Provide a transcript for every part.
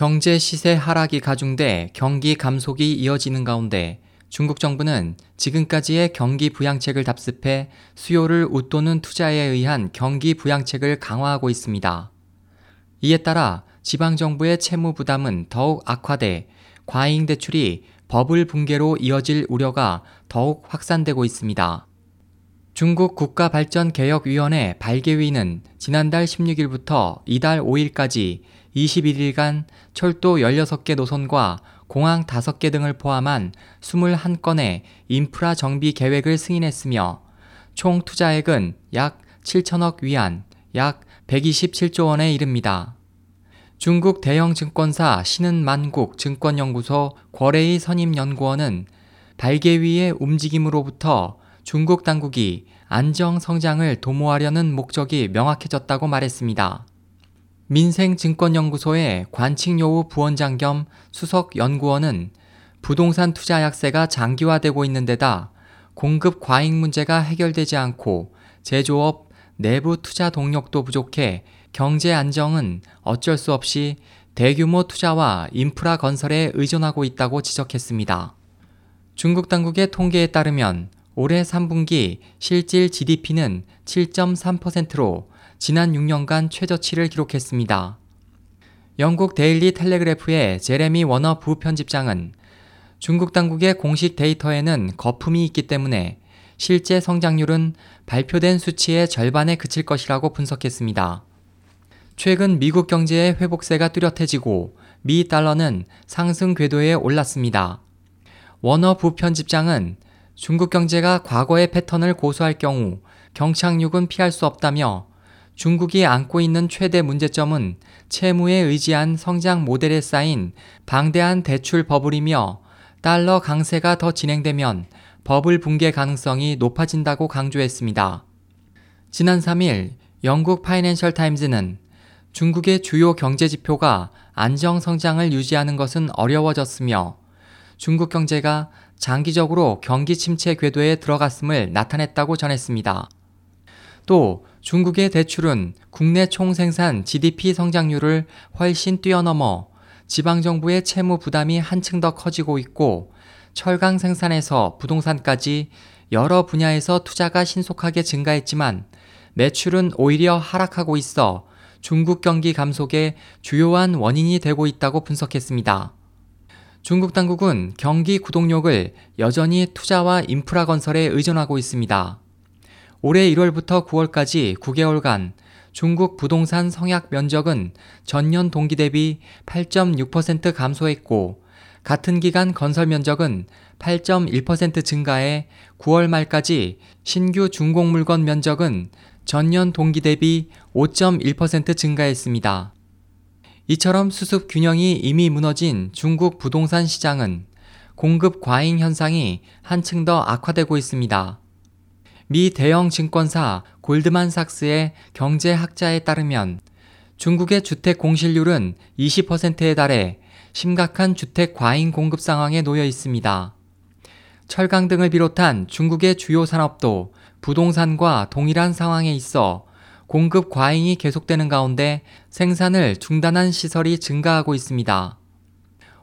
경제 시세 하락이 가중돼 경기 감속이 이어지는 가운데 중국 정부는 지금까지의 경기 부양책을 답습해 수요를 웃도는 투자에 의한 경기 부양책을 강화하고 있습니다. 이에 따라 지방정부의 채무 부담은 더욱 악화돼 과잉 대출이 버블 붕괴로 이어질 우려가 더욱 확산되고 있습니다. 중국 국가발전개혁위원회 발개위는 지난달 16일부터 이달 5일까지 21일간 철도 16개 노선과 공항 5개 등을 포함한 21건의 인프라 정비 계획을 승인했으며 총 투자액은 약 7천억 위안, 약 127조 원에 이릅니다. 중국 대형 증권사 신은만국 증권연구소 거래의 선임연구원은 발개위의 움직임으로부터 중국 당국이 안정 성장을 도모하려는 목적이 명확해졌다고 말했습니다. 민생증권연구소의 관측요우 부원장 겸 수석 연구원은 부동산 투자 약세가 장기화되고 있는 데다 공급 과잉 문제가 해결되지 않고 제조업 내부 투자 동력도 부족해 경제 안정은 어쩔 수 없이 대규모 투자와 인프라 건설에 의존하고 있다고 지적했습니다. 중국 당국의 통계에 따르면 올해 3분기 실질 GDP는 7.3%로 지난 6년간 최저치를 기록했습니다. 영국 데일리 텔레그래프의 제레미 워너 부편집장은 중국 당국의 공식 데이터에는 거품이 있기 때문에 실제 성장률은 발표된 수치의 절반에 그칠 것이라고 분석했습니다. 최근 미국 경제의 회복세가 뚜렷해지고 미 달러는 상승 궤도에 올랐습니다. 워너 부편집장은 중국 경제가 과거의 패턴을 고수할 경우 경착륙은 피할 수 없다며 중국이 안고 있는 최대 문제점은 채무에 의지한 성장 모델에 쌓인 방대한 대출 버블이며 달러 강세가 더 진행되면 버블 붕괴 가능성이 높아진다고 강조했습니다. 지난 3일 영국 파이낸셜 타임즈는 중국의 주요 경제 지표가 안정 성장을 유지하는 것은 어려워졌으며 중국 경제가 장기적으로 경기 침체 궤도에 들어갔음을 나타냈다고 전했습니다. 또 중국의 대출은 국내 총생산 GDP 성장률을 훨씬 뛰어넘어 지방정부의 채무 부담이 한층 더 커지고 있고 철강 생산에서 부동산까지 여러 분야에서 투자가 신속하게 증가했지만 매출은 오히려 하락하고 있어 중국 경기 감속의 주요한 원인이 되고 있다고 분석했습니다. 중국 당국은 경기 구동력을 여전히 투자와 인프라 건설에 의존하고 있습니다. 올해 1월부터 9월까지 9개월간 중국 부동산 성약 면적은 전년 동기 대비 8.6% 감소했고 같은 기간 건설 면적은 8.1% 증가해 9월 말까지 신규 중공 물건 면적은 전년 동기 대비 5.1% 증가했습니다. 이처럼 수습 균형이 이미 무너진 중국 부동산 시장은 공급 과잉 현상이 한층 더 악화되고 있습니다. 미 대형 증권사 골드만삭스의 경제학자에 따르면 중국의 주택 공실률은 20%에 달해 심각한 주택 과잉 공급 상황에 놓여 있습니다. 철강 등을 비롯한 중국의 주요 산업도 부동산과 동일한 상황에 있어 공급 과잉이 계속되는 가운데 생산을 중단한 시설이 증가하고 있습니다.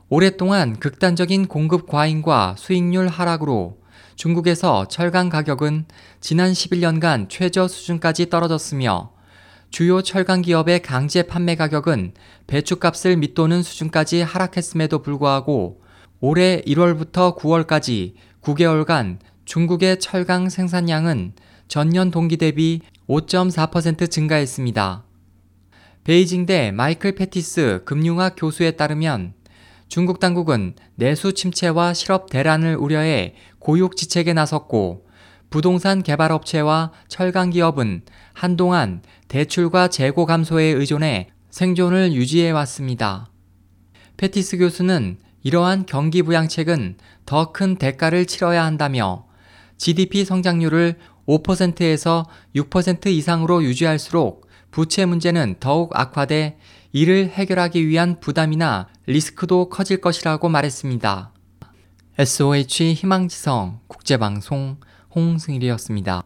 오랫동안 극단적인 공급 과잉과 수익률 하락으로 중국에서 철강 가격은 지난 11년간 최저 수준까지 떨어졌으며 주요 철강 기업의 강제 판매 가격은 배추값을 밑도는 수준까지 하락했음에도 불구하고 올해 1월부터 9월까지 9개월간 중국의 철강 생산량은 전년 동기 대비 5.4% 증가했습니다. 베이징대 마이클 패티스 금융학 교수에 따르면 중국 당국은 내수 침체와 실업 대란을 우려해 고육 지책에 나섰고 부동산 개발업체와 철강 기업은 한동안 대출과 재고 감소에 의존해 생존을 유지해 왔습니다. 패티스 교수는 이러한 경기 부양책은 더 큰 대가를 치러야 한다며 GDP 성장률을 5%에서 6% 이상으로 유지할수록 부채 문제는 더욱 악화돼 이를 해결하기 위한 부담이나 리스크도 커질 것이라고 말했습니다. SOH 희망지성 국제방송 홍승일이었습니다.